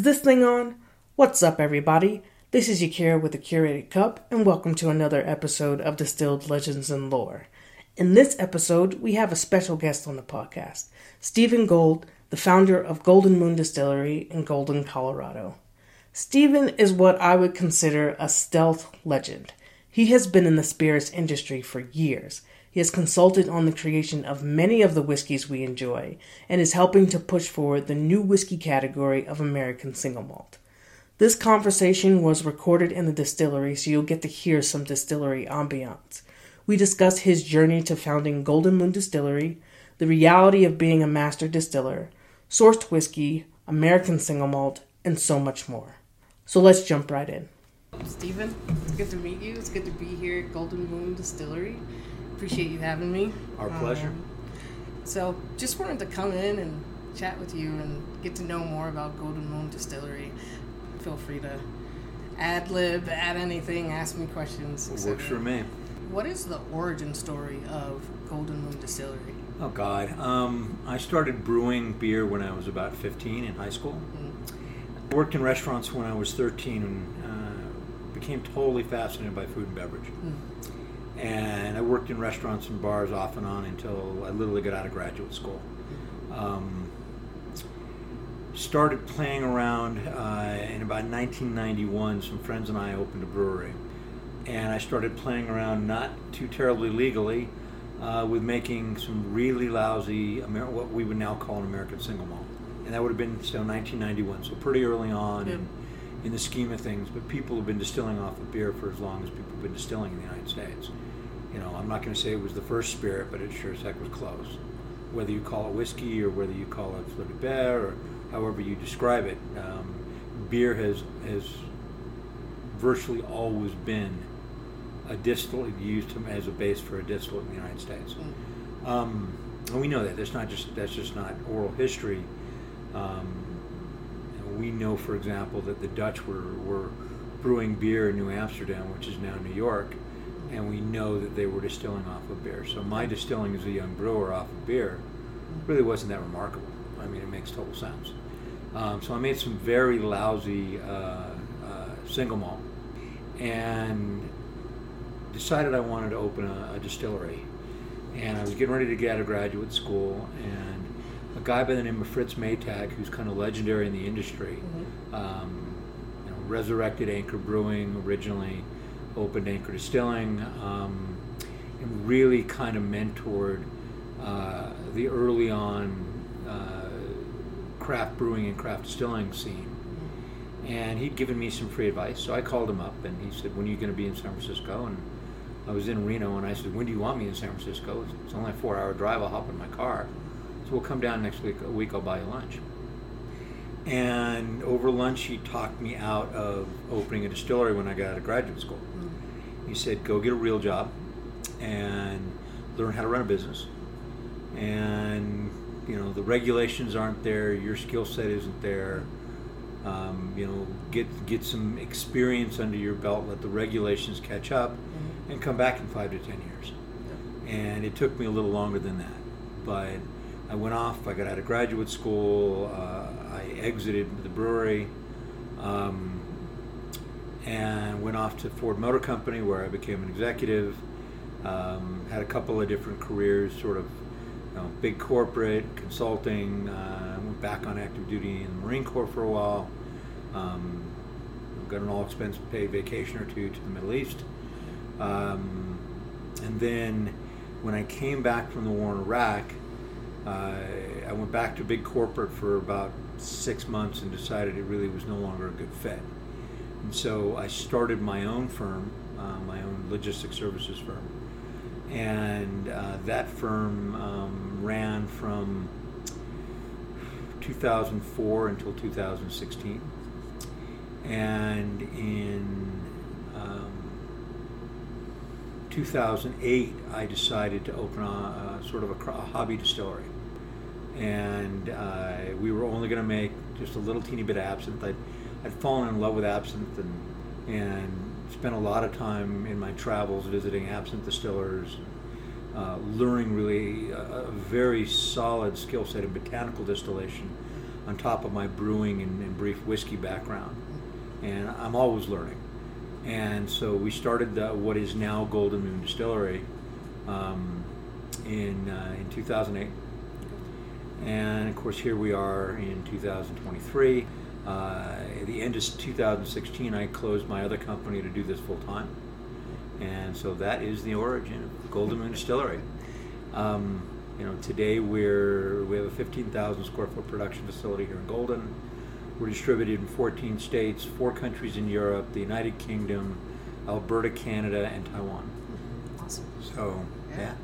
Is this thing on? What's up, everybody? This is Yakira with the Curated Cup, and welcome to another episode of Distilled Legends and Lore. In this episode, we have a special guest on the podcast, Stephen Gould, the founder of Golden Moon Distillery in Golden, Colorado. Stephen is what I would consider a stealth legend. He has been in the spirits industry for years. He has consulted on the creation of many of the whiskeys we enjoy and is helping to push forward the new whiskey category of American single malt. This conversation was recorded in the distillery, so you'll get to hear some distillery ambiance. We discuss his journey to founding Golden Moon Distillery, the reality of being a master distiller, sourced whiskey, American single malt, and so much more. So let's jump right in. Stephen, it's good to meet you. It's good to be here at Golden Moon Distillery. Appreciate you having me. Our pleasure. Um, so, just wanted to come in and chat with you and get to know more about Golden Moon Distillery. Feel free to ad lib, add anything, ask me questions. It works for me. What is the origin story of Golden Moon Distillery? Oh God, um, I started brewing beer when I was about 15 in high school. Mm. Worked in restaurants when I was 13 and uh, became totally fascinated by food and beverage. Mm and I worked in restaurants and bars off and on until I literally got out of graduate school. Um, started playing around uh, in about 1991. Some friends and I opened a brewery, and I started playing around not too terribly legally uh, with making some really lousy Amer- what we would now call an American single malt, and that would have been still 1991, so pretty early on. In, in the scheme of things, but people have been distilling off of beer for as long as people have been distilling in the United States you know, I'm not going to say it was the first spirit, but it sure as heck was close. Whether you call it whiskey or whether you call it fleur de bear or however you describe it, um, beer has has virtually always been a distillate used as a base for a distillate in the United States. Mm. Um, and we know that. That's not just that's just not oral history. Um, we know, for example, that the Dutch were, were brewing beer in New Amsterdam, which is now New York, and we know that they were distilling off of beer. So my distilling as a young brewer off of beer really wasn't that remarkable. I mean, it makes total sense. Um, so I made some very lousy uh, uh, single malt and decided I wanted to open a, a, distillery. And I was getting ready to get out of graduate school, and a guy by the name of Fritz Maytag, who's kind of legendary in the industry, mm-hmm. um, you know, resurrected Anchor Brewing originally opened Anchor Distilling, um, and really kind of mentored uh, the early on uh, craft brewing and craft distilling scene. And he'd given me some free advice, so I called him up and he said, "When are you going to be in San Francisco?" And I was in Reno, and I said, "When do you want me in San Francisco?" It's only a four-hour drive. I'll hop in my car. So we'll come down next week. A week, I'll buy you lunch. And over lunch, he talked me out of opening a distillery when I got out of graduate school. He said, go get a real job and learn how to run a business. And, you know, the regulations aren't there, your skill set isn't there. Um, you know, get get some experience under your belt, let the regulations catch up, mm-hmm. and come back in five to ten years. Yeah. And it took me a little longer than that, but I went off. I got out of graduate school. Uh, I exited the brewery. Um, and went off to Ford Motor Company where I became an executive. Um, had a couple of different careers, sort of you know, big corporate consulting. Uh, went back on active duty in the Marine Corps for a while. Um, got an all expense paid vacation or two to the Middle East. Um, and then when I came back from the war in Iraq, uh, I went back to big corporate for about six months and decided it really was no longer a good fit. And so I started my own firm, uh, my own logistics services firm. And uh, that firm um, ran from 2004 until 2016. And in um, 2008, I decided to open a, a sort of a, a, hobby distillery. And uh, we were only going to make just a little teeny bit of absinthe. I'd, I'd fallen in love with absinthe and and spent a lot of time in my travels visiting absinthe distillers, uh, learning really a, a, very solid skill set in botanical distillation. on top of my brewing and, and brief whiskey background. And I'm always learning. And so we started the, what is now Golden Moon Distillery um, in, uh, in 2008. And of course, here we are in 2023. Uh, at the end of 2016, I closed my other company to do this full time. And so that is the origin of Golden Moon Distillery. Um, you know, today we're we have a 15,000 square foot production facility here in Golden. We're distributed in 14 states, four countries in Europe, the United Kingdom, Alberta, Canada, and Taiwan. Awesome. So, yeah. yeah.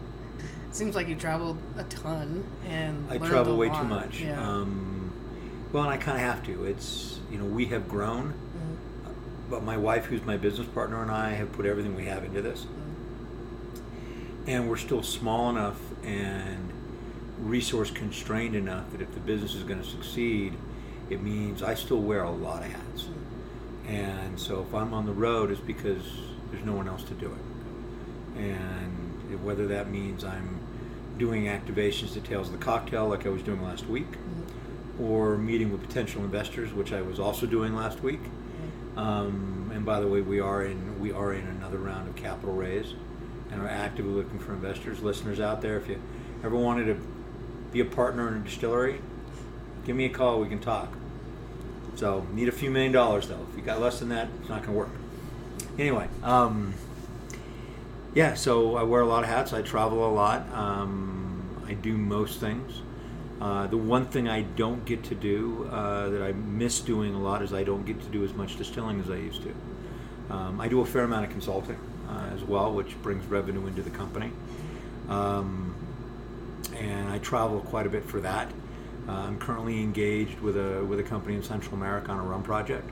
Seems like you traveled a ton and I travel way too much. Yeah. Um, well, and I kind of have to. It's you know we have grown, mm-hmm. but my wife, who's my business partner, and I have put everything we have into this, mm-hmm. and we're still small enough and resource constrained enough that if the business is going to succeed, it means I still wear a lot of hats. Mm-hmm. And so if I'm on the road, it's because there's no one else to do it. And whether that means I'm doing activations that Tales of the Cocktail, like I was doing last week, mm-hmm. Or meeting with potential investors, which I was also doing last week. Um, and by the way, we are in we are in another round of capital raise, and are actively looking for investors. Listeners out there, if you ever wanted to be a partner in a distillery, give me a call. We can talk. So need a few million dollars though. If you got less than that, it's not going to work. Anyway. Um, yeah, so I wear a lot of hats. I travel a lot. Um, I do most things. Uh, the one thing I don't get to do uh, that I miss doing a lot is I don't get to do as much distilling as I used to. Um, I do a fair amount of consulting uh, as well, which brings revenue into the company. Um, and I travel quite a bit for that. Uh, I'm currently engaged with a with a company in Central America on a rum project.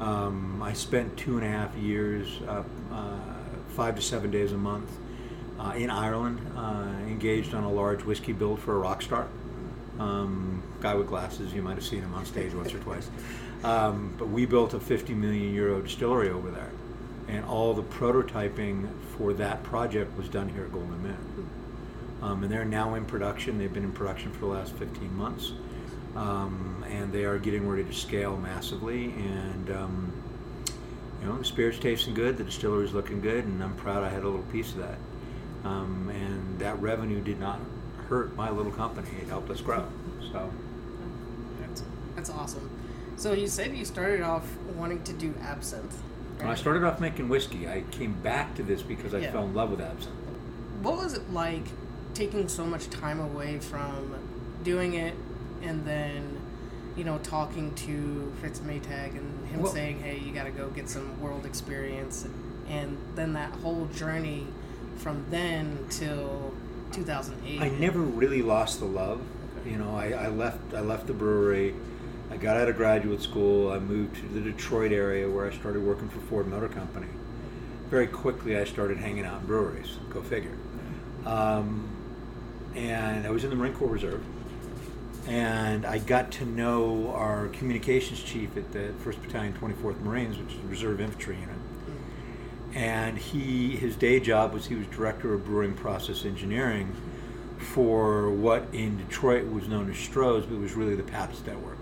Um, I spent two and a half years uh, five to seven days a month uh, in Ireland, uh, engaged on a large whiskey build for a rock star. Um, guy with glasses, you might have seen him on stage once or twice. Um, but we built a 50 million euro distillery over there. And all the prototyping for that project was done here at Golden Moon. Um, and they're now in production. They've been in production for the last 15 months. Um, and they are getting ready to scale massively. And um, you know, the spirit's tasting good, the distillery's looking good, and I'm proud I had a little piece of that. Um, and that revenue did not hurt my little company; it helped us grow. So that's that's awesome. So you said you started off wanting to do absinthe. Right? When I started off making whiskey, I came back to this because I yeah. fell in love with absinthe. What was it like taking so much time away from doing it and then you know, talking to Fritz Maytag and him well, saying, "Hey, you got to go get some world experience," and then that whole journey from then till 2008. I never really lost the love. Okay. You know, I, I left I left the brewery. I got out of graduate school. I moved to the Detroit area where I started working for Ford Motor Company. Very quickly, I started hanging out in breweries. Go figure. Um, and I was in the Marine Corps Reserve and I got to know our communications chief at the 1st Battalion, 24th Marines, which is a reserve infantry unit. And he, his day job was he was director of brewing process engineering for what in Detroit was known as Stroh's, but was really the Pabst network.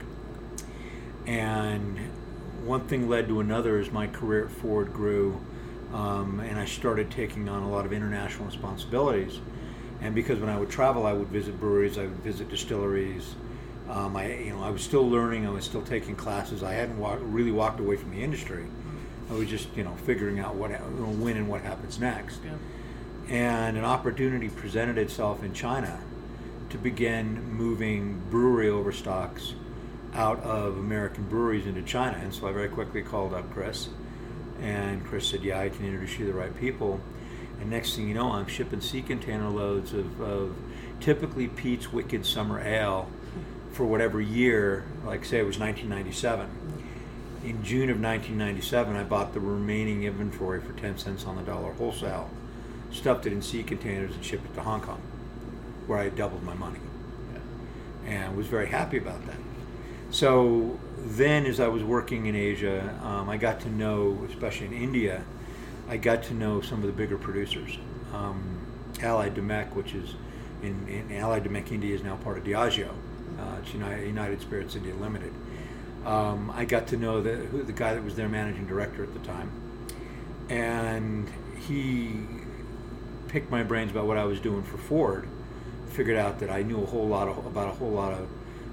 And one thing led to another as my career at Ford grew, um, and I started taking on a lot of international responsibilities and because when I would travel, I would visit breweries, I would visit distilleries. Um, I, you know, I was still learning. I was still taking classes. I hadn't walk, really walked away from the industry. I was just, you know, figuring out what, when and what happens next. Yeah. And an opportunity presented itself in China to begin moving brewery overstocks out of American breweries into China. And so I very quickly called up Chris, and Chris said, "Yeah, I can introduce you to the right people." And next thing you know, I'm shipping sea container loads of, of typically Pete's Wicked Summer Ale for whatever year, like say it was 1997. Mm-hmm. In June of 1997, I bought the remaining inventory for 10 cents on the dollar wholesale, stuffed it in sea containers, and shipped it to Hong Kong, where I doubled my money. And was very happy about that. So then, as I was working in Asia, um, I got to know, especially in India, I got to know some of the bigger producers. Um, Allied Domecq, which is in, in Allied Domecq India, is now part of Diageo. Uh, it's United, United Spirits India Limited. Um, I got to know the who, the guy that was their managing director at the time, and he picked my brains about what I was doing for Ford. Figured out that I knew a whole lot of, about a whole lot of,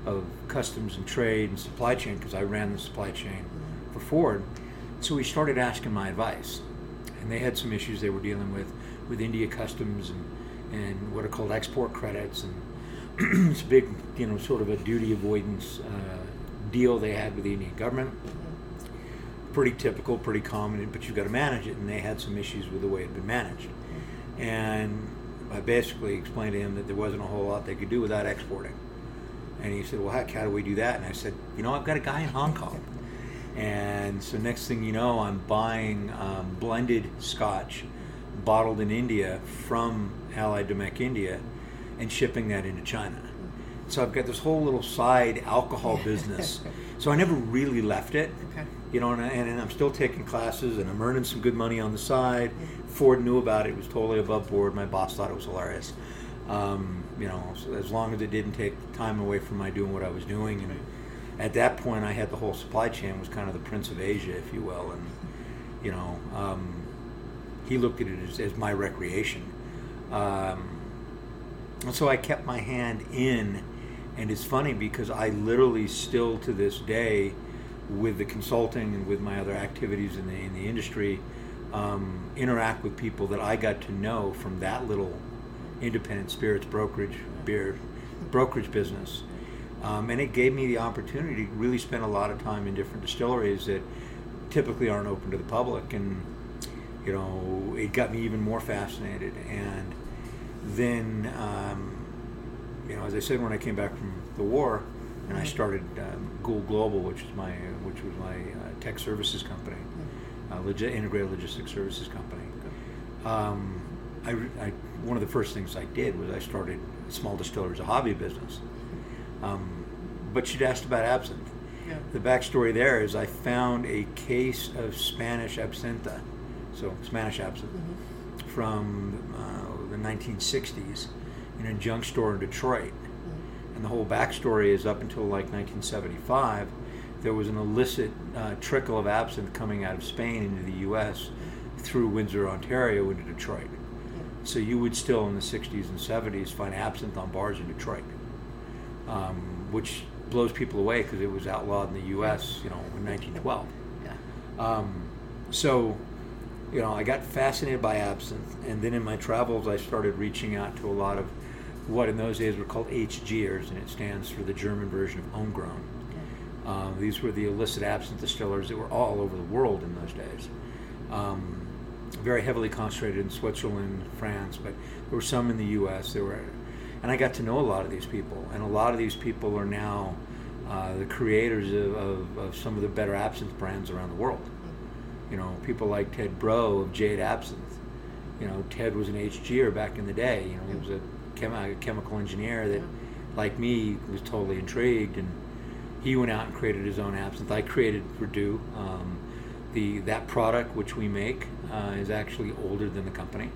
of customs and trade and supply chain because I ran the supply chain for Ford. So he started asking my advice, and they had some issues they were dealing with with India customs and and what are called export credits and it's big you know sort of a duty avoidance uh, deal they had with the Indian government. Pretty typical, pretty common, but you've got to manage it, and they had some issues with the way it had been managed. And I basically explained to him that there wasn't a whole lot they could do without exporting. And he said, Well, heck, how do we do that? And I said, You know, I've got a guy in Hong Kong. And so next thing you know, I'm buying um, blended scotch bottled in India from Allied Domecq India and shipping that into China. So I've got this whole little side alcohol business. so I never really left it. Okay. You know, and, I, and I'm still taking classes and I'm earning some good money on the side. Ford knew about it; it was totally above board. My boss thought it was hilarious. Um, you know, so as long as it didn't take time away from my doing what I was doing, and at that point, I had the whole supply chain was kind of the Prince of Asia, if you will, and you know, um, he looked at it as, as my recreation. Um, and so I kept my hand in, and it's funny because I literally still to this day, with the consulting and with my other activities in the in the industry, um, interact with people that I got to know from that little independent spirits brokerage beer brokerage business. Um, and it gave me the opportunity to really spend a lot of time in different distilleries that typically aren't open to the public and you know it got me even more fascinated and then um, you know as i said when i came back from the war and i started um, Gould global which is my which was my uh, tech services company uh, logi- integrated logistics services company. Um, I, I, one of the first things i did was i started small distilleries a hobby business. Um, but you'd asked about absinthe. Yeah. the backstory there is I found a case of Spanish absintha, so Spanish absinthe, from uh, the 1960s in a junk store in Detroit. And the whole backstory is up until like 1975, there was an illicit uh, trickle of absinthe coming out of Spain into the U.S. through Windsor, Ontario, into Detroit. So you would still in the 60s and 70s find absinthe on bars in Detroit, um, which blows people away because it was outlawed in the U.S. You know, in 1912. Yeah. Um, so, you know, I got fascinated by absinthe, and then in my travels, I started reaching out to a lot of what in those days were called HGers, and it stands for the German version of homegrown. Um, these were the illicit absinthe distillers that were all over the world in those days. Um, very heavily concentrated in Switzerland, France, but there were some in the U.S. There were, and I got to know a lot of these people, and a lot of these people are now uh, the creators of, of, of some of the better absinthe brands around the world. You know, people like Ted Breaux of Jade Absinthe. You know, Ted was an HGer back in the day. You know, he was a, chem- a chemical engineer that, like me, was totally intrigued, and he went out and created his own absinthe. I created Purdue. Um, the that product which we make uh, is actually older than the company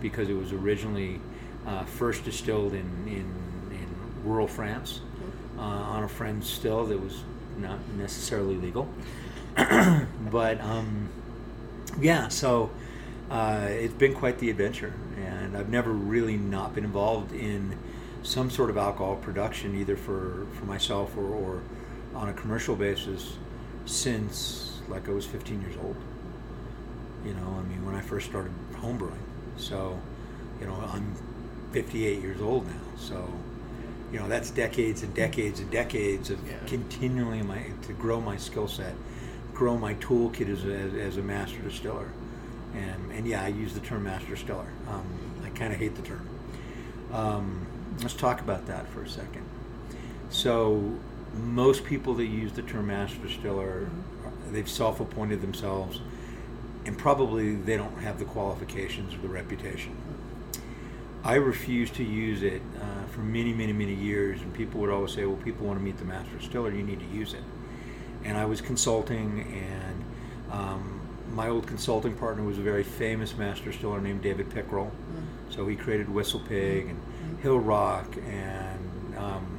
because it was originally uh, first distilled in, in, in rural France uh, on a friend's still that was not necessarily legal. but um, yeah, so uh, it's been quite the adventure, and I've never really not been involved in some sort of alcohol production, either for, for myself or, or on a commercial basis, since like I was 15 years old. You know, I mean, when I first started homebrewing. So, you know, I'm 58 years old now. So, you know, that's decades and decades and decades of Yeah. continually my to grow my skill set, grow my toolkit as a, as, a master distiller. And, and yeah, I use the term master distiller. Um, kind of hate the term. Um, let's talk about that for a second. So, most people that use the term master distiller, they've self-appointed themselves, and probably they don't have the qualifications or the reputation. I refused to use it uh, for many, many, many years, and people would always say, "Well, people want to meet the master distiller, you need to use it." And I was consulting, and um, my old consulting partner was a very famous master distiller named David Pickerell. So he created Whistle Pig and Hill Rock and um,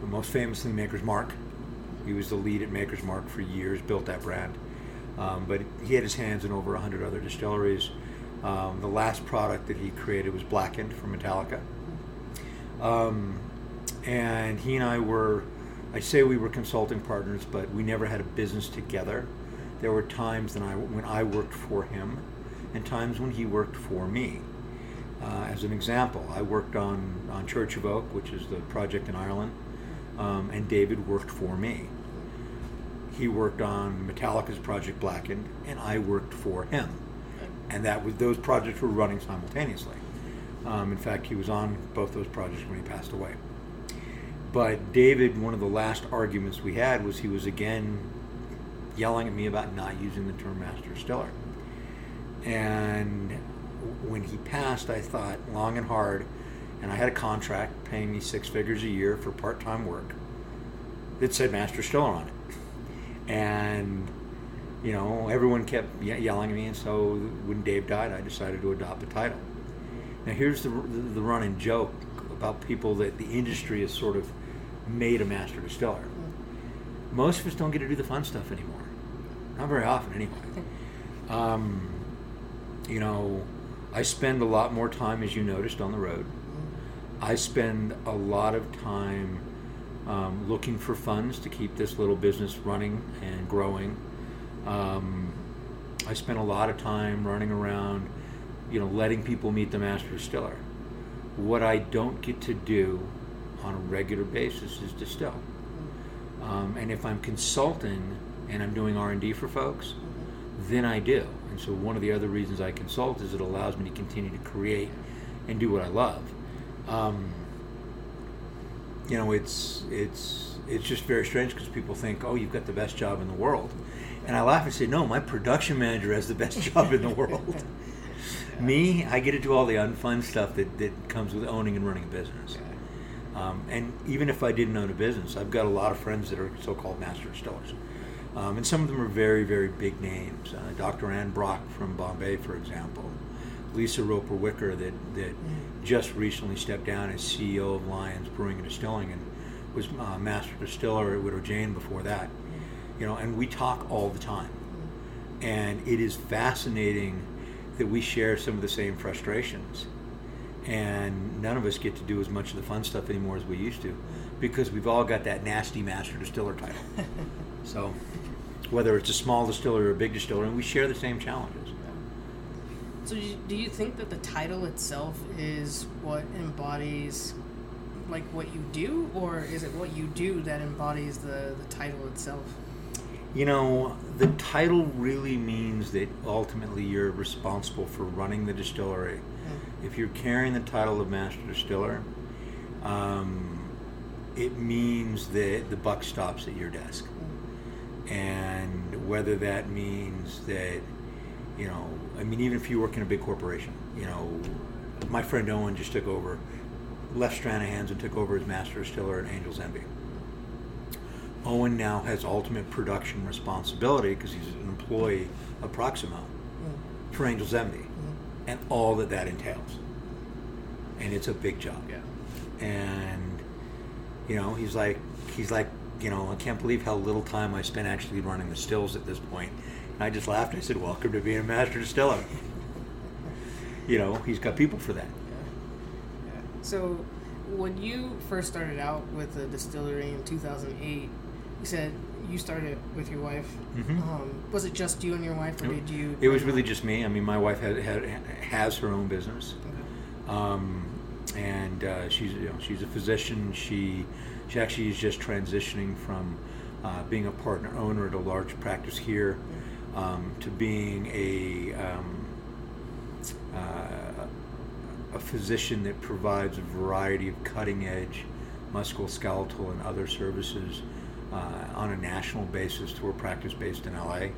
but most famously Maker's Mark. He was the lead at Maker's Mark for years, built that brand. Um, but he had his hands in over 100 other distilleries. Um, the last product that he created was Blackened from Metallica. Um, and he and I were, I say we were consulting partners, but we never had a business together. There were times when I, when I worked for him and times when he worked for me. Uh, as an example, I worked on, on Church of Oak, which is the project in Ireland, um, and David worked for me. He worked on Metallica's project Blackened, and I worked for him. And that was those projects were running simultaneously. Um, in fact, he was on both those projects when he passed away. But David, one of the last arguments we had was he was again yelling at me about not using the term master distiller. And when he passed, I thought long and hard, and I had a contract paying me six figures a year for part time work that said master distiller on it. And, you know, everyone kept ye- yelling at me, and so when Dave died, I decided to adopt the title. Now, here's the, the, the running joke about people that the industry has sort of made a master distiller. Most of us don't get to do the fun stuff anymore. Not very often, anyway. Um, you know, I spend a lot more time, as you noticed, on the road. I spend a lot of time um, looking for funds to keep this little business running and growing. Um, I spend a lot of time running around, you know, letting people meet the master distiller. What I don't get to do on a regular basis is distill. Um, and if I'm consulting and I'm doing R&D for folks, then I do. And so one of the other reasons I consult is it allows me to continue to create and do what I love. Um, you know, it's it's it's just very strange because people think, oh, you've got the best job in the world, and I laugh and say, no, my production manager has the best job in the world. Me, I get to do all the unfun stuff that, that comes with owning and running a business. Um, and even if I didn't own a business, I've got a lot of friends that are so-called master distillers. Um, and some of them are very, very big names. Uh, Dr. Anne Brock from Bombay, for example. Lisa Roper Wicker, that, that just recently stepped down as CEO of Lions Brewing and Distilling and was uh, master distiller at Widow Jane before that. You know, and we talk all the time. And it is fascinating that we share some of the same frustrations. And none of us get to do as much of the fun stuff anymore as we used to because we've all got that nasty master distiller title. so, whether it's a small distiller or a big distiller, and we share the same challenges. So, do you, think that the title itself is what embodies, like, what you do, or is it what you do that embodies the, the title itself? You know, the title really means that ultimately you're responsible for running the distillery. If you're carrying the title of master distiller, um, it means that the buck stops at your desk. And whether that means that, you know, I mean, even if you work in a big corporation, you know, my friend Owen just took over, left Stranahan's and took over as master distiller at Angel's Envy. Owen now has ultimate production responsibility because he's an employee of Proximo mm. for Angel's Envy mm. and all that that entails. And it's a big job. Yeah. And you know, he's like he's like, you know, I can't believe how little time I spent actually running the stills at this point. And I just laughed. I said, "Welcome to being a master distiller." you know, he's got people for that. Yeah. So, when you first started out with the distillery in 2008, you said you started with your wife. Mhm. Um, was it just you and your wife, or did you? It was really just me. I mean, my wife had, had has her own business. Okay. um, and uh, she's you know, she's a physician. She she actually is just transitioning from uh, being a partner owner at a large practice here um, to being a um, uh, a physician that provides a variety of cutting edge musculoskeletal and other services uh, on a national basis to a practice based in LA.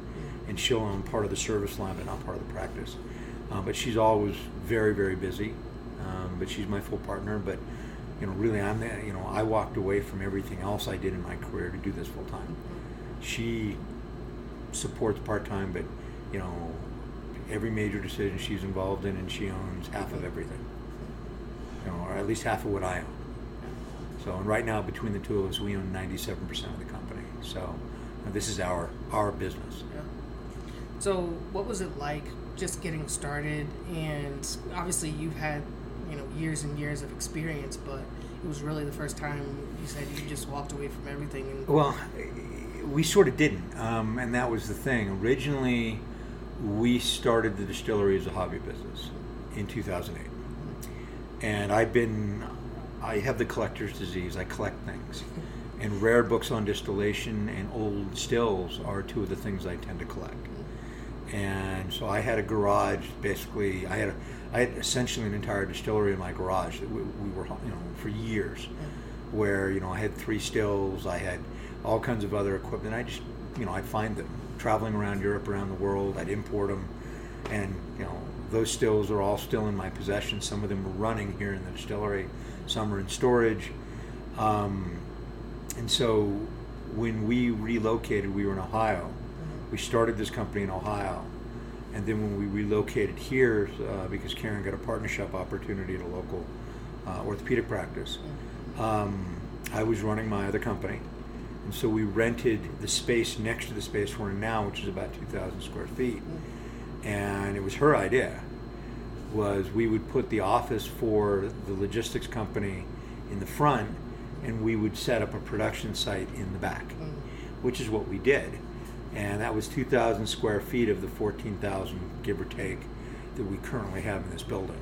And she'll own part of the service line, but not part of the practice. Uh, but she's always very, very busy. Um, but she's my full partner. But you know, really, I'm the, you know, I walked away from everything else I did in my career to do this full time. She supports part time, but you know, every major decision she's involved in, and she owns half of everything. You know, or at least half of what I own. So, and right now, between the two of us, we own 97% of the company. So, this is our our business. Yeah. So, what was it like just getting started? And obviously, you've had you know years and years of experience, but it was really the first time you said you just walked away from everything. And Well, we sort of didn't, um, and that was the thing. Originally, we started the distillery as a hobby business in 2008, and I've been, I have the collector's disease. I collect things, and rare books on distillation and old stills are two of the things I tend to collect. And so I had a garage. Basically, I had a, I had essentially an entire distillery in my garage that we, we were, you know, for years, where you know I had three stills. I had all kinds of other equipment. I just, you know, I'd find them traveling around Europe, around the world. I'd import them, and you know, those stills are all still in my possession. Some of them are running here in the distillery. Some are in storage. Um, and so when we relocated, we were in Ohio. We started this company in Ohio. And then when we relocated here, uh, because Karen got a partnership opportunity at a local uh, orthopedic practice, um, I was running my other company. And so we rented the space next to the space we're in now, which is about 2,000 square feet. And it was her idea, was we would put the office for the logistics company in the front, and we would set up a production site in the back, which is what we did. And that was 2,000 square feet of the 14,000, give or take, that we currently have in this building.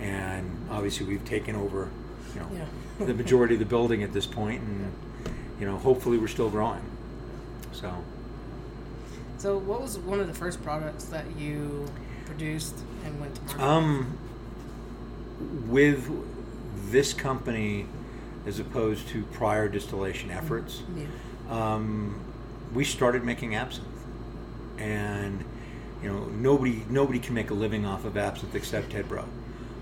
And obviously, we've taken over, you know, the majority of the building at this point, and you know, hopefully, we're still growing. So, So, what was one of the first products that you produced and went to market? um, with this company, as opposed to prior distillation efforts, yeah. um, we started making absinthe, and you know nobody nobody can make a living off of absinthe except Ted Breaux.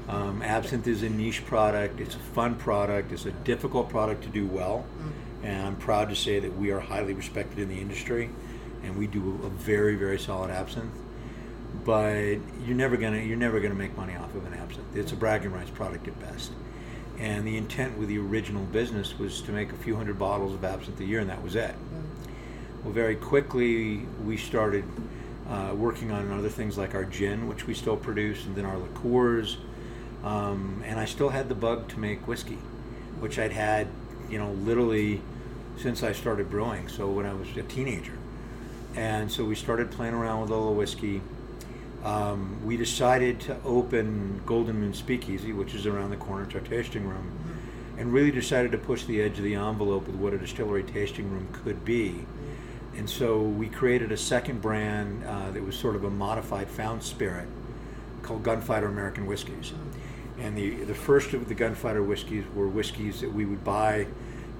Um, absinthe is a niche product. It's a fun product. It's a difficult product to do well, and I'm proud to say that we are highly respected in the industry, and we do a very very solid absinthe. But you're never gonna you're never gonna make money off of an absinthe. It's a bragging rights product at best. And the intent with the original business was to make a few hundred bottles of absinthe a year, and that was it. Well, very quickly we started uh, working on other things like our gin, which we still produce, and then our liqueurs. Um, and I still had the bug to make whiskey, which I'd had, you know, literally since I started brewing. So when I was a teenager, and so we started playing around with a little whiskey. Um, we decided to open Golden Moon Speakeasy, which is around the corner. It's our tasting room, and really decided to push the edge of the envelope with what a distillery tasting room could be. And so we created a second brand uh, that was sort of a modified found spirit called Gunfighter American Whiskeys. And the, the first of the Gunfighter whiskeys were whiskeys that we would buy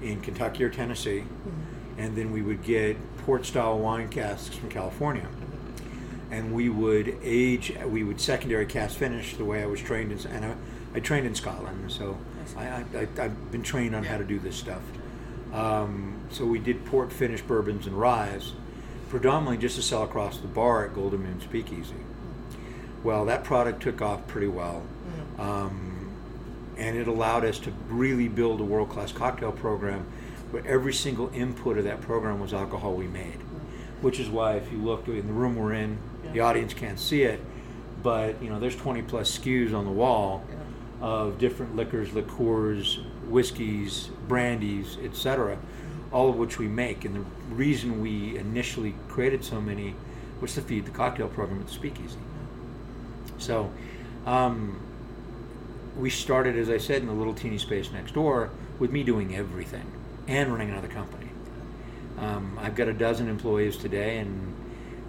in Kentucky or Tennessee. And then we would get port style wine casks from California. And we would age, we would secondary cast finish the way I was trained in, and I, I trained in Scotland, so I, I, I, I've been trained on how to do this stuff. Um, so we did port finish bourbons and ryes, predominantly just to sell across the bar at Golden Moon Speakeasy. Well, that product took off pretty well, um, and it allowed us to really build a world class cocktail program where every single input of that program was alcohol we made. Which is why, if you look in the room we're in, the audience can't see it, but you know, there's 20 plus SKUs on the wall of different liquors, liqueurs, whiskeys, brandies, etc., all of which we make. And the reason we initially created so many was to feed the cocktail program at the Speakeasy. So um, we started, as I said, in the little teeny space next door with me doing everything and running another company. Um, I've got a dozen employees today, and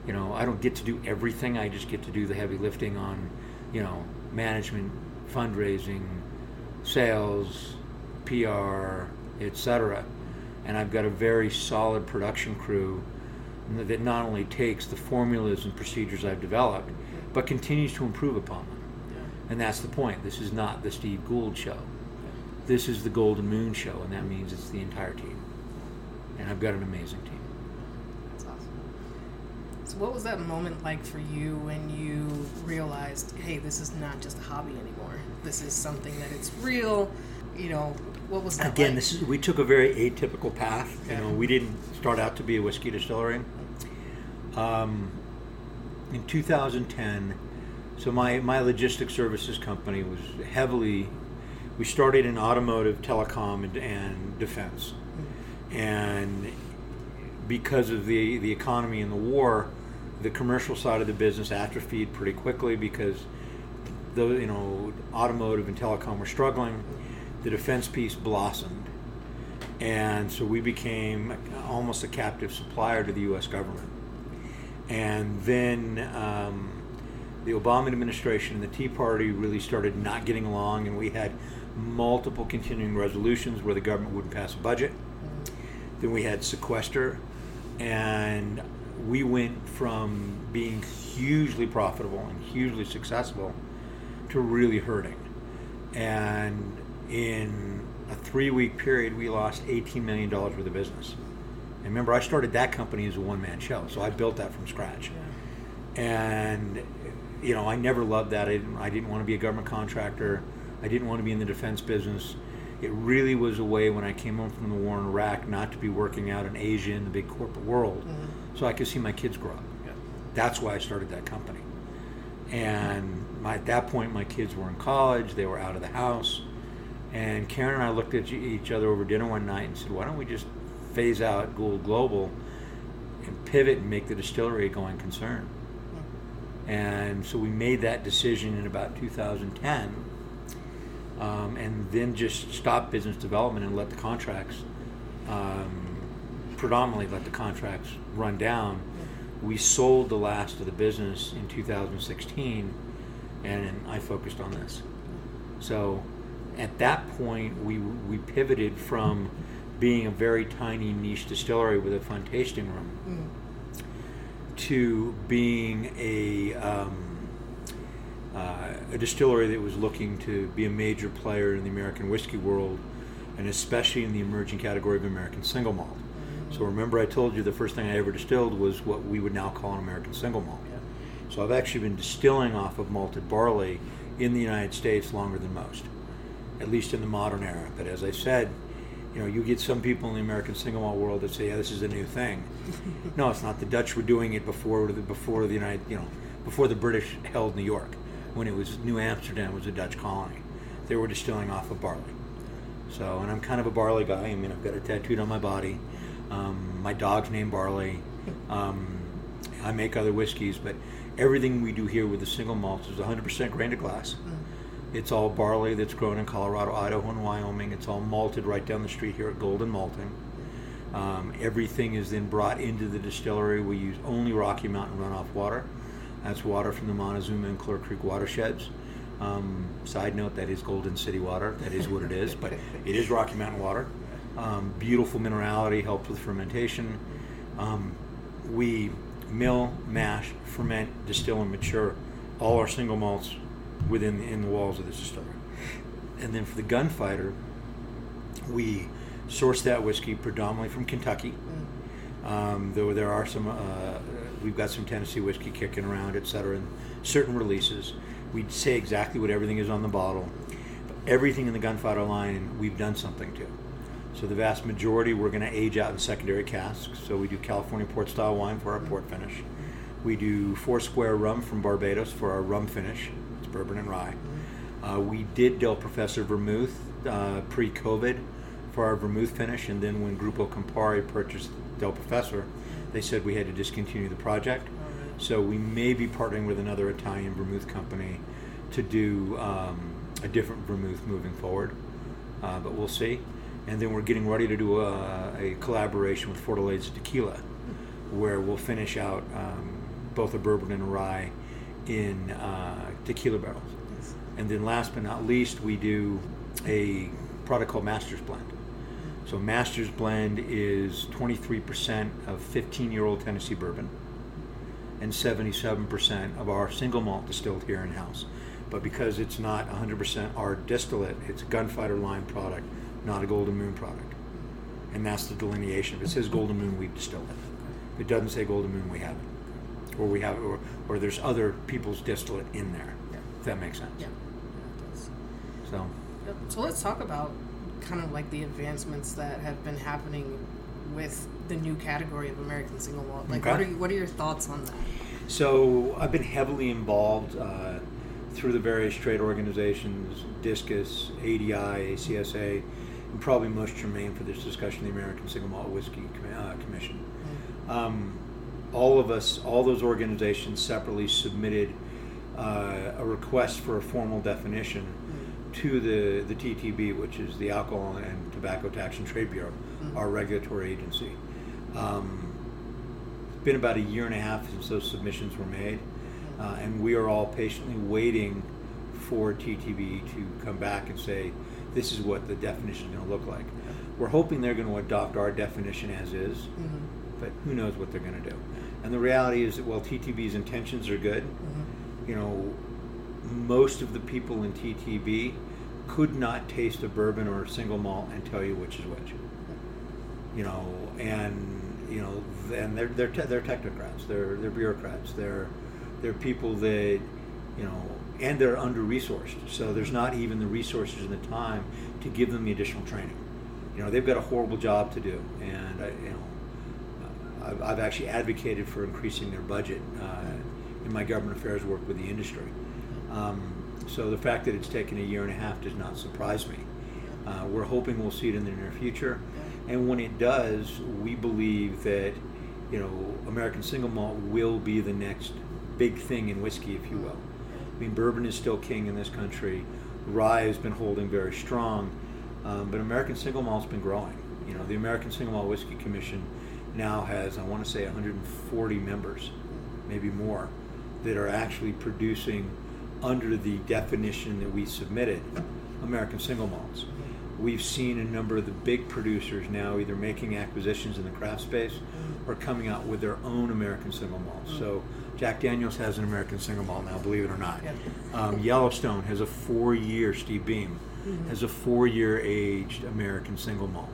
you know I don't get to do everything. I just get to do the heavy lifting on, you know, management, fundraising, sales, PR, etc. And I've got a very solid production crew that not only takes the formulas and procedures I've developed, but continues to improve upon them. And that's the point. This is not the Steve Gould show. This is the Golden Moon show, and that means it's the entire team. And I've got an amazing team. That's awesome. So, what was that moment like for you when you realized, hey, this is not just a hobby anymore? This is something that it's real. You know, what was that Again, like? this is we took a very atypical path. Yeah. You know, we didn't start out to be a whiskey distillery. Um, in 2010, so my my logistics services company was heavily. We started in automotive, telecom, and, and defense, and because of the the economy and the war, the commercial side of the business atrophied pretty quickly because the you know automotive and telecom were struggling. The defense piece blossomed, and so we became almost a captive supplier to the U.S. government. And then um, the Obama administration and the Tea Party really started not getting along, and we had multiple continuing resolutions where the government wouldn't pass a budget. Then we had sequester, and we went from being hugely profitable and hugely successful to really hurting. And in a three week period, we lost $18 million worth of business. And remember, I started that company as a one man show, so I built that from scratch. And, you know, I never loved that. I didn't, I didn't want to be a government contractor, I didn't want to be in the defense business. It really was a way when I came home from the war in Iraq not to be working out in Asia in the big corporate world mm-hmm. so I could see my kids grow up. Yeah. That's why I started that company. And my, at that point, my kids were in college, they were out of the house. And Karen and I looked at each other over dinner one night and said, why don't we just phase out Gould Global and pivot and make the distillery a going concern? And so we made that decision in about 2010 um, and then just stopped business development and let the contracts, um, predominantly let the contracts run down. We sold the last of the business in 2016 and I focused on this. So at that point, we, we pivoted from being a very tiny niche distillery with a fun tasting room to being a, um, uh, a distillery that was looking to be a major player in the American whiskey world and especially in the emerging category of American single malt. So remember, I told you the first thing I ever distilled was what we would now call an American single malt. So I've actually been distilling off of malted barley in the United States longer than most, at least in the modern era. But as I said, you know, you get some people in the American single malt world that say, "Yeah, this is a new thing." no, it's not. The Dutch were doing it before the before the United, you know, before the British held New York, when it was New Amsterdam was a Dutch colony. They were distilling off of barley. So, and I'm kind of a barley guy. I mean, I've got it tattooed on my body. Um, my dog's named Barley. Um, I make other whiskeys, but everything we do here with the single malts is 100% grain to glass. It's all barley that's grown in Colorado, Idaho, and Wyoming. It's all malted right down the street here at Golden Malting. Um, everything is then brought into the distillery. We use only Rocky Mountain runoff water. That's water from the Montezuma and Clear Creek watersheds. Um, side note, that is Golden City water. That is what it is, but it is Rocky Mountain water. Um, beautiful minerality, helps with fermentation. Um, we mill, mash, ferment, distill, and mature all our single malts within in the walls of the distillery. And then for the gunfighter, we source that whiskey predominantly from Kentucky. Um, though there are some, uh, we've got some Tennessee whiskey kicking around, et cetera, and certain releases. We say exactly what everything is on the bottle. But everything in the gunfighter line, we've done something to. So the vast majority we're going to age out in secondary casks. So we do California port style wine for our port finish. We do Foursquare rum from Barbados for our rum finish. Bourbon and rye. Uh, we did Del Professore Vermouth uh, pre-COVID for our vermouth finish, and then when Gruppo Campari purchased Del Professore, they said we had to discontinue the project. So we may be partnering with another Italian vermouth company to do um, a different vermouth moving forward, uh, but we'll see. And then we're getting ready to do a, a collaboration with Fortaleza Tequila, where we'll finish out um, both a bourbon and a rye in uh, tequila barrels. And then last but not least, we do a product called Master's Blend. So Master's Blend is 23% of 15-year-old Tennessee bourbon and 77% of our single malt distilled here in house. But because it's not 100% our distillate, it's a gunfighter line product, not a Golden Moon product. And that's the delineation. If it says Golden Moon, we've distilled it. If it doesn't say Golden Moon, we haven't. Or we have, or, or there's other people's distillate in there. Yeah. If that makes sense. Yeah. Yeah. So, Yep. So let's talk about kind of like the advancements that have been happening with the new category of American single malt. Like, Okay. what are you, what are your thoughts on that? So I've been heavily involved uh, through the various trade organizations, Discus, ADI, ACSA, and probably most germane for this discussion, the American Single Malt Whiskey Com- uh, Commission. Um, all of us, all those organizations separately submitted uh, a request for a formal definition to the, the TTB, which is the Alcohol and Tobacco Tax and Trade Bureau, our regulatory agency. Um, it's been about a year and a half since those submissions were made, uh, and we are all patiently waiting for TTB to come back and say, this is what the definition is going to look like. We're hoping they're going to adopt our definition as is, Mm-hmm. But who knows what they're going to do. And the reality is that while TTB's intentions are good, Mm-hmm. you know, most of the people in TTB could not taste a bourbon or a single malt and tell you which is which. You know, and you know, and they're they're te- they're technocrats, they're they're bureaucrats, they're they're people that you know, and they're under resourced. So there's not even the resources and the time to give them the additional training. You know, they've got a horrible job to do, and I, you know, I've, I've actually advocated for increasing their budget uh, in my government affairs work with the industry. Um, so the fact that it's taken a year and a half does not surprise me. Uh, we're hoping we'll see it in the near future, and when it does, we believe that you know American single malt will be the next big thing in whiskey, if you will. I mean, bourbon is still king in this country. Rye has been holding very strong, um, but American single malt's been growing. You know, the American Single Malt Whiskey Commission now has, I want to say, 140 members, maybe more, that are actually producing under the definition that we submitted American single malts. We've seen a number of the big producers now either making acquisitions in the craft space or coming out with their own American single malts. So Jack Daniels has an American single malt now, believe it or not. Um, Yellowstone has a four-year, Steve Beam has a four-year aged American single malt.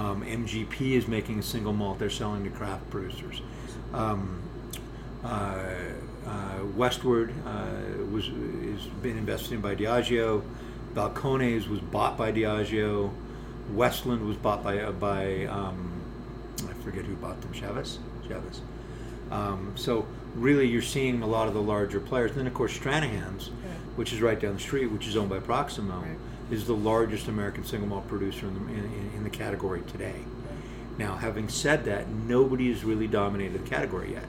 Um, MGP is making a single malt they're selling to craft producers. Um, uh, uh, Westward uh, was has been invested in by Diageo. Balcones was bought by Diageo. Westland was bought by uh, by um, I forget who bought them. Chavez. Chavez. Um, so really, you're seeing a lot of the larger players. And then of course Stranahan's, which is right down the street, which is owned by Proximo, Right. Is the largest American single malt producer in the, in, in, the category today. Now, having said that, nobody has really dominated the category yet.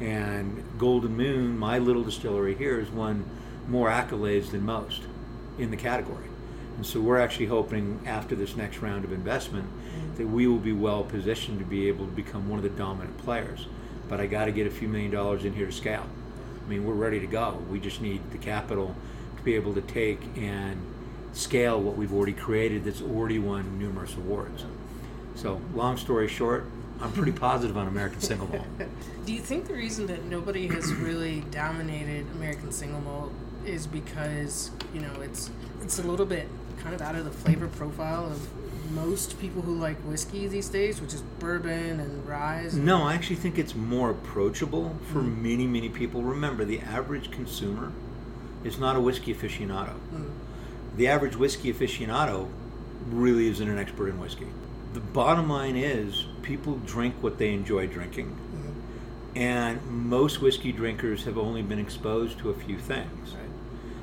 And Golden Moon, my little distillery here, has won more accolades than most in the category. And so we're actually hoping after this next round of investment that we will be well positioned to be able to become one of the dominant players. But I got to get a few million dollars in here to scale. I mean, we're ready to go. We just need the capital to be able to take and scale what we've already created that's already won numerous awards. So, long story short, I'm pretty positive on American Single Malt. Do you think the reason that nobody has really dominated American single malt is because you know it's it's a little bit kind of out of the flavor profile of most people who like whiskey these days, which is bourbon and rye. No, I actually think it's more approachable for mm-hmm. many, many people. Remember, the average consumer is not a whiskey aficionado. Mm-hmm. The average whiskey aficionado really isn't an expert in whiskey. The bottom line is people drink what they enjoy drinking. Mm-hmm. And most whiskey drinkers have only been exposed to a few things. Right.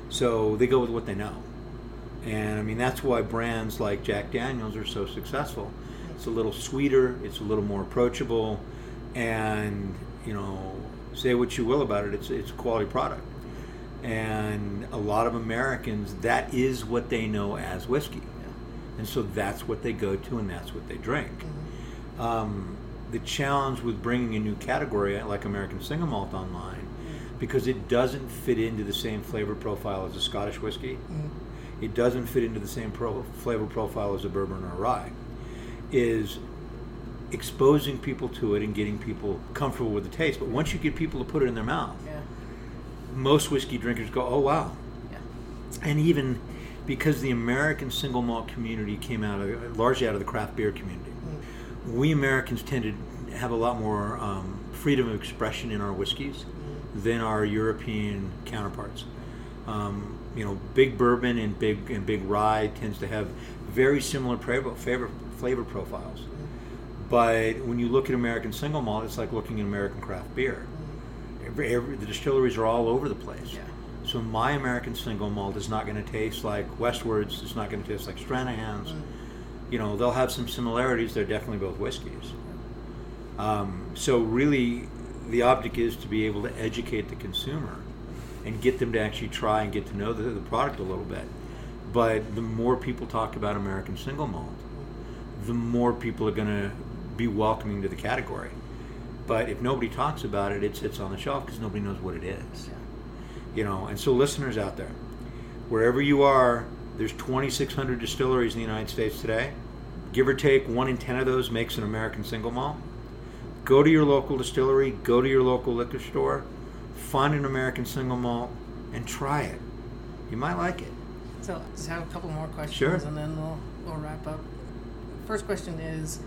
So they go with what they know. And I mean, that's why brands like Jack Daniels are so successful. It's a little sweeter, it's a little more approachable, and, you know, say what you will about it, it's, it's a quality product. And a lot of Americans, that is what they know as whiskey. And so that's what they go to and that's what they drink. Mm-hmm. Um, the challenge with bringing a new category like American Single Malt online, mm-hmm. because it doesn't fit into the same flavor profile as a Scottish whiskey, mm-hmm. it doesn't fit into the same pro- flavor profile as a bourbon or a rye, is exposing people to it and getting people comfortable with the taste. But once you get people to put it in their mouth. Most whiskey drinkers go, "Oh wow!" Yeah. And even because the American single malt community came out of largely out of the craft beer community, we Americans tend to have a lot more um, freedom of expression in our whiskeys than our European counterparts. Um, you know, big bourbon and big and big rye tends to have very similar flavor, flavor, flavor profiles. But when you look at American single malt, it's like looking at American craft beer. Every, every, the distilleries are all over the place. Yeah. So my American single malt is not going to taste like Westwards. It's not going to taste like Stranahan's. You know, they'll have some similarities. They're definitely both whiskeys. Um, so really, the object is to be able to educate the consumer and get them to actually try and get to know the, the product a little bit. But the more people talk about American single malt, the more people are going to be welcoming to the category. But if nobody talks about it, it sits on the shelf because nobody knows what it is. Yeah. You know, and so listeners out there, wherever you are, there's 2,600 distilleries in the United States today. Give or take, one in ten of those makes an American single malt. Go to your local distillery, go to your local liquor store, find an American single malt, and try it. You might like it. So just have a couple more questions, Sure. and then we'll we'll wrap up. First question is,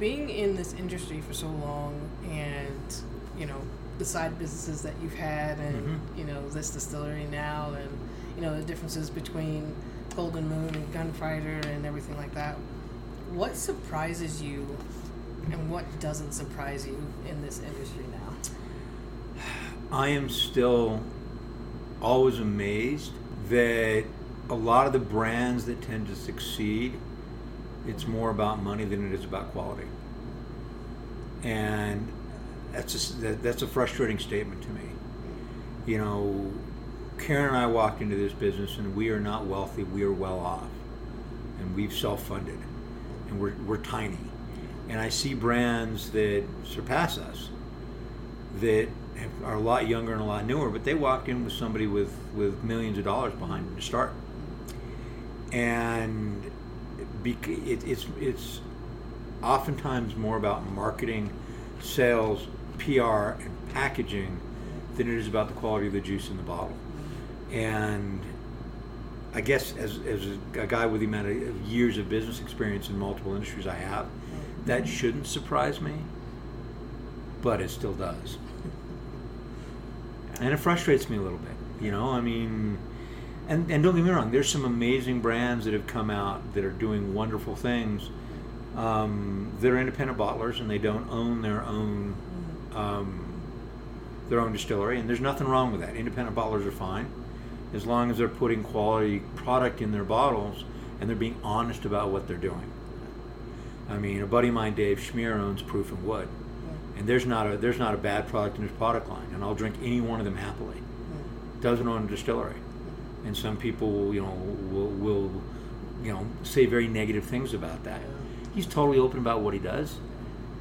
being in this industry for so long, and you know the side businesses that you've had, and Mhm. you know this distillery now, and you know the differences between Golden Moon and Gunfighter and everything like that. What surprises you, and what doesn't surprise you in this industry now? I am still always amazed that a lot of the brands that tend to succeed, it's more about money than it is about quality. And that's just, that, that's a frustrating statement to me. You know, Karen and I walked into this business and we are not wealthy, we are well off. And we've self funded and we're, we're tiny. And I see brands that surpass us that are a lot younger and a lot newer, but they walked in with somebody with, with millions of dollars behind them to start. And bec- it, it's, it's oftentimes more about marketing, sales, PR, and packaging than it is about the quality of the juice in the bottle. And I guess as, as a, a guy with the amount of years of business experience in multiple industries I have, that shouldn't surprise me, but it still does. And it frustrates me a little bit. You know, I mean, and, and don't get me wrong, there's some amazing brands that have come out that are doing wonderful things. Um, they're independent bottlers and they don't own their own um, their own distillery, and there's nothing wrong with that. Independent bottlers are fine as long as they're putting quality product in their bottles and they're being honest about what they're doing. I mean, a buddy of mine, Dave Schmier, owns Proof and Wood, and there's not a there's not a bad product in his product line, and I'll drink any one of them happily. Doesn't own a distillery, and some people, you know, will, will you know say very negative things about that. He's totally open about what he does,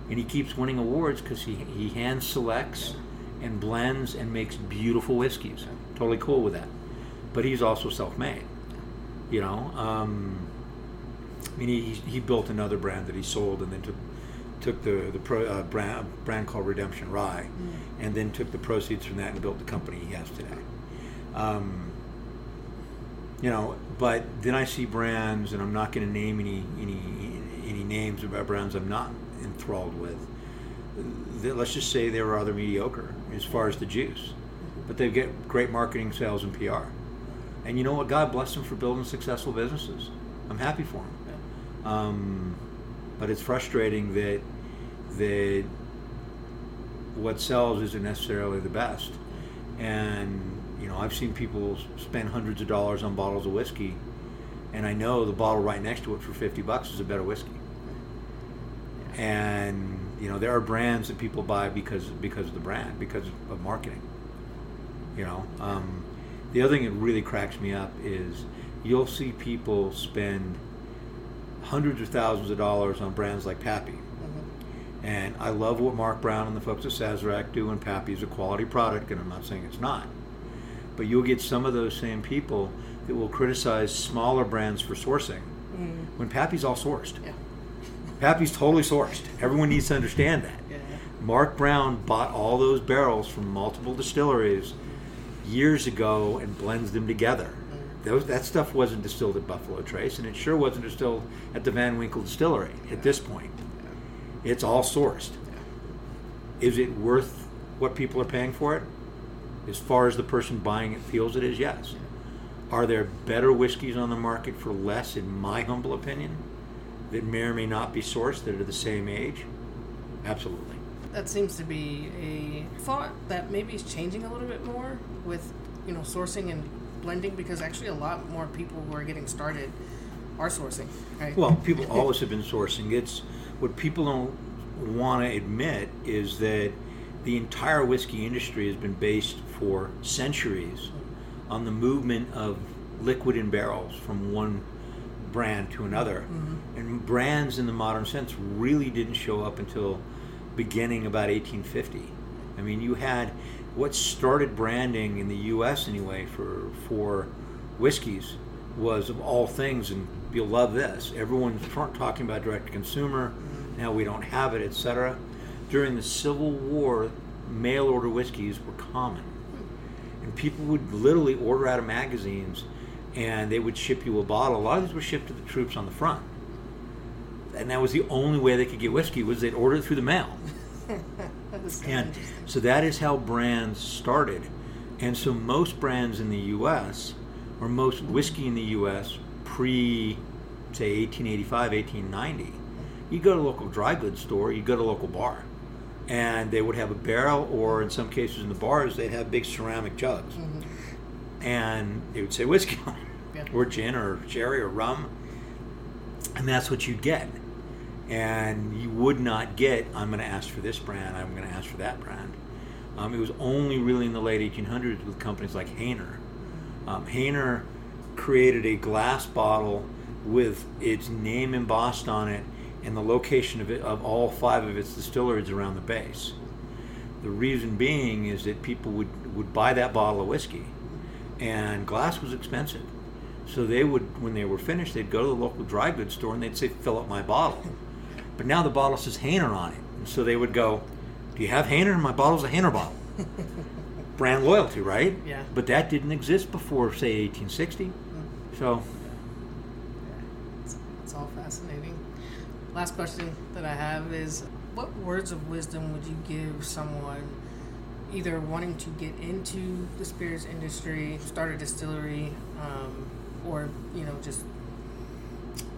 and he keeps winning awards because he he hand selects and blends and makes beautiful whiskeys. Totally cool with that, but he's also self-made. You know. Um, I mean, he, he built another brand that he sold, and then took took the the pro, uh, brand brand called Redemption Rye, and then took the proceeds from that and built the company he has today. Um, you know, but then I see brands, and I'm not going to name any any any names about brands I'm not enthralled with. Let's just say they were rather mediocre as far as the juice, but they get great marketing, sales, and PR. And you know what? God bless them for building successful businesses. I'm happy for them. Um, but it's frustrating that that what sells isn't necessarily the best. And you know, I've seen people spend hundreds of dollars on bottles of whiskey, and I know the bottle right next to it for fifty bucks is a better whiskey. And you know, there are brands that people buy because because of the brand, because of marketing. You know, um, the other thing that really cracks me up is you'll see people spend hundreds of thousands of dollars on brands like Pappy. And I love what Mark Brown and the folks at Sazerac do, and Pappy is a quality product, and I'm not saying it's not. But you'll get some of those same people that will criticize smaller brands for sourcing mm. when Pappy's all sourced. Yeah. Pappy's totally sourced. Everyone needs to understand that. Yeah. Mark Brown bought all those barrels from multiple distilleries years ago and blends them together. Mm. Those, that stuff wasn't distilled at Buffalo Trace, and it sure wasn't distilled at the Van Winkle Distillery at this point. It's all sourced. Is it worth what people are paying for it? As far as the person buying it feels it is, yes. Are there better whiskeys on the market for less, in my humble opinion, that may or may not be sourced that are the same age? Absolutely. That seems to be a thought that maybe is changing a little bit more with, you know, sourcing and blending because actually a lot more people who are getting started are sourcing. Right? Well, people always have been sourcing. It's what people don't want to admit is that the entire whiskey industry has been based for centuries on the movement of liquid in barrels from one brand to another. Mm-hmm. And brands in the modern sense really didn't show up until beginning about 1850. I mean, you had what started branding in the U.S. anyway for for whiskeys was of all things, and you'll love this. Everyone's talking about direct to consumer. Now we don't have it, etc. During the Civil War, mail order whiskeys were common, and people would literally order out of magazines, and they would ship you a bottle. A lot of these were shipped to the troops on the front, and that was the only way they could get whiskey was they'd order it through the mail. and so that is how brands started. And so most brands in the U.S. or most whiskey in the U.S. pre, say, 1885, 1890, you go to a local dry goods store, you go to a local bar, and they would have a barrel, or in some cases in the bars, they'd have big ceramic jugs, Mm-hmm. and they would say whiskey on Yeah. or gin, or sherry, or rum, and that's what you'd get. And you would not get, I'm going to ask for this brand, I'm going to ask for that brand. Um, it was only really in the late 1800s with companies like Hayner. Um, Hayner created a glass bottle with its name embossed on it and the location of it of all five of its distilleries around the base. The reason being is that people would, would buy that bottle of whiskey, and glass was expensive. So they would, when they were finished, they'd go to the local dry goods store and they'd say, "Fill up my bottle." But now the bottle says Hayner on it, and so they would go, "Do you have Hayner? My bottle's a Hayner bottle." Brand loyalty, right? Yeah. But that didn't exist before, say, 1860. Mm. So It's, it's all fascinating. Last question that I have is what words of wisdom would you give someone either wanting to get into the spirits industry, start a distillery, um, or, you know, just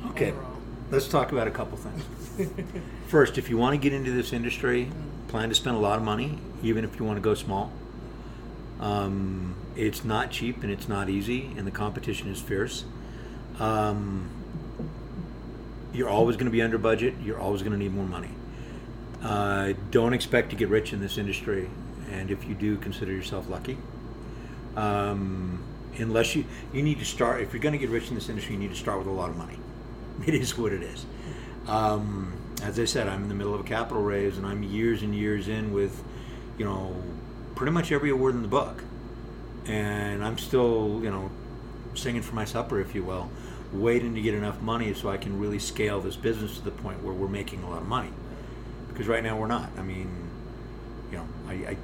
Okay. overall? Let's talk about a couple things. First, if you want to get into this industry, plan to spend a lot of money, even if you want to go small. Um, it's not cheap and it's not easy, and the competition is fierce. Um, you're always going to be under budget. You're always going to need more money. Uh, don't expect to get rich in this industry, and if you do, consider yourself lucky. Um, unless you you need to start, if you're going to get rich in this industry, you need to start with a lot of money. It is what it is. Um, as I said, I'm in the middle of a capital raise, and I'm years and years in with, you know, pretty much every award in the book, and I'm still, you know, singing for my supper, if you will, waiting to get enough money so I can really scale this business to the point where we're making a lot of money. Because right now we're not. I mean, you know, I, I,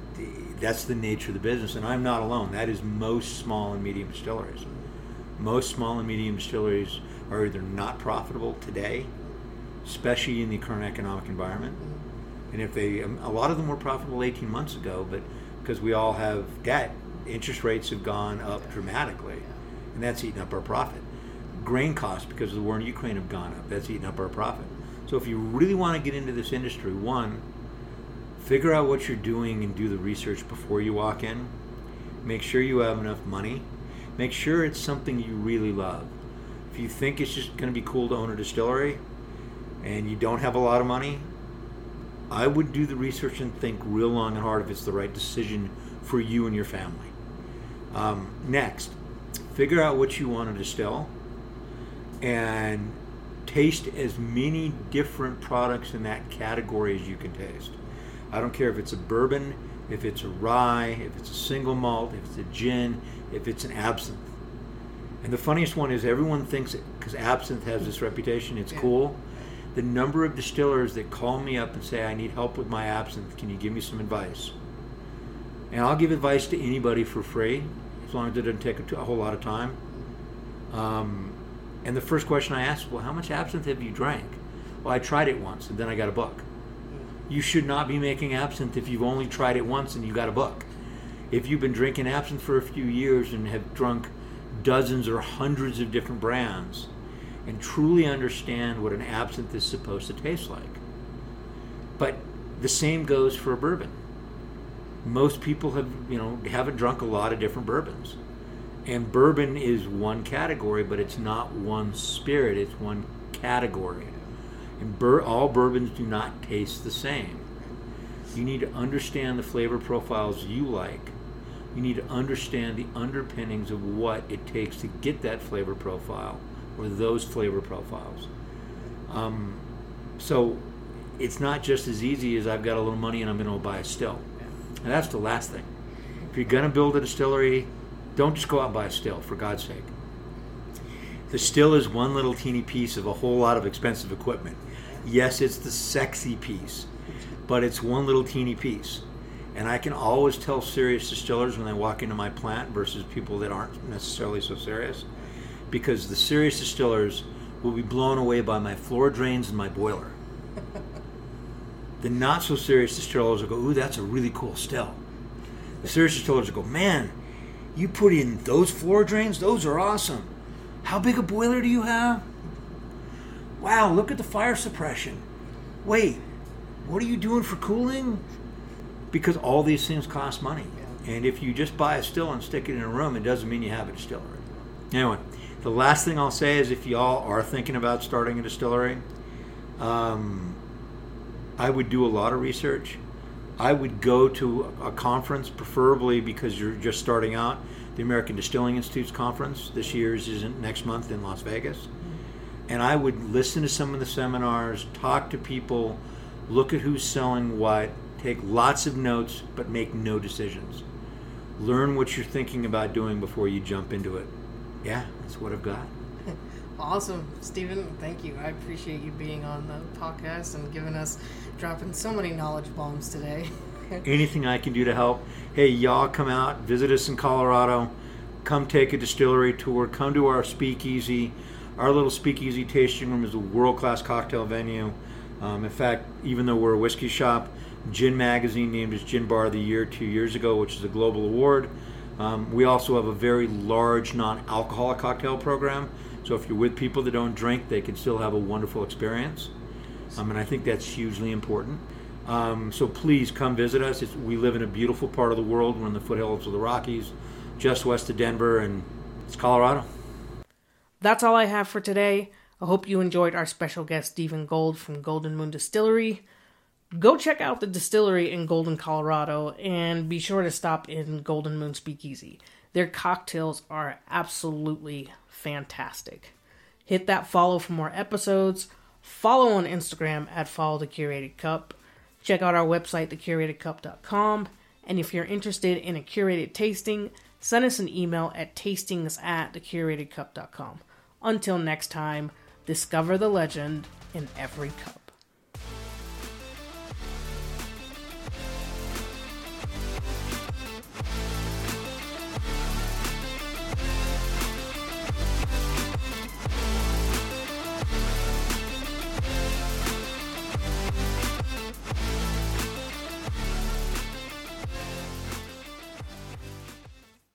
that's the nature of the business, and I'm not alone. That is most small and medium distilleries. Most small and medium distilleries are either not profitable today, especially in the current economic environment, and if they, um, a lot of them were profitable 18 months ago, but because we all have debt, interest rates have gone up dramatically, and that's eating up our profit. Grain costs because of the war in Ukraine have gone up. That's eating up our profit. So if you really want to get into this industry, one, figure out what you're doing and do the research before you walk in. Make sure you have enough money. Make sure it's something you really love. If you think it's just going to be cool to own a distillery and you don't have a lot of money, I would do the research and think real long and hard if it's the right decision for you and your family. Um, next, figure out what you want to distill and taste as many different products in that category as you can taste. I don't care if it's a bourbon, if it's a rye, if it's a single malt, if it's a gin, if it's an absinthe. And the funniest one is everyone thinks because absinthe has this reputation, it's Yeah. cool. The number of distillers that call me up and say, I need help with my absinthe, can you give me some advice? And I'll give advice to anybody for free, as long as it doesn't take a, t- a whole lot of time. Um, and the first question I ask, well, how much absinthe have you drank? Well, I tried it once, and then I got a book. Hmm. You should not be making absinthe if you've only tried it once and you got a book. If you've been drinking absinthe for a few years and have drunk dozens or hundreds of different brands and truly understand what an absinthe is supposed to taste like. But the same goes for a bourbon. Most people have, you know, haven't drunk a lot of different bourbons. And bourbon is one category, but it's not one spirit, it's one category. And bur- all bourbons do not taste the same. You need to understand the flavor profiles you like. You need to understand the underpinnings of what it takes to get that flavor profile or those flavor profiles. Um, so it's not just as easy as I've got a little money and I'm going to buy a still. And that's the last thing. If you're going to build a distillery, don't just go out and buy a still, for God's sake. The still is one little teeny piece of a whole lot of expensive equipment. Yes, it's the sexy piece, but it's one little teeny piece. And I can always tell serious distillers when they walk into my plant versus people that aren't necessarily so serious because the serious distillers will be blown away by my floor drains and my boiler. the not so serious distillers will go, Ooh, that's a really cool still. The serious distillers will go, Man, you put in those floor drains? Those are awesome. How big a boiler do you have? Wow, look at the fire suppression. Wait, what are you doing for cooling? Because all these things cost money. And if you just buy a still and stick it in a room, it doesn't mean you have a distillery. Anyway, the last thing I'll say is if y'all are thinking about starting a distillery, um, I would do a lot of research. I would go to a conference, preferably because you're just starting out. The American Distilling Institute's conference this year's isn't next month in Las Vegas. And I would listen to some of the seminars, talk to people, look at who's selling what, take lots of notes, but make no decisions. Learn what you're thinking about doing before you jump into it. Yeah, that's what I've got. Awesome, Stephen. Thank you. I appreciate you being on the podcast and giving us dropping so many knowledge bombs today. Anything I can do to help. Hey, y'all come out, visit us in Colorado. Come take a distillery tour. Come to our speakeasy. Our little speakeasy tasting room is a world class cocktail venue. Um, in fact, even though we're a whiskey shop, Gin Magazine named us Gin Bar of the Year two years ago, which is a global award. Um, we also have a very large non alcoholic cocktail program. So if you're with people that don't drink, they can still have a wonderful experience. Um, and I think that's hugely important. Um, so please come visit us. It's, we live in a beautiful part of the world. We're in the foothills of the Rockies, just west of Denver, and it's Colorado. That's all I have for today. I hope you enjoyed our special guest, Stephen Gould from Golden Moon Distillery. Go check out the distillery in Golden, Colorado, and be sure to stop in Golden Moon Speakeasy. Their cocktails are absolutely fantastic. Hit that follow for more episodes. Follow on Instagram at Follow the Curated Cup. Check out our website, thecuratedcup.com. And if you're interested in a curated tasting, send us an email at tastings at thecuratedcup.com. Until next time, discover the legend in every cup.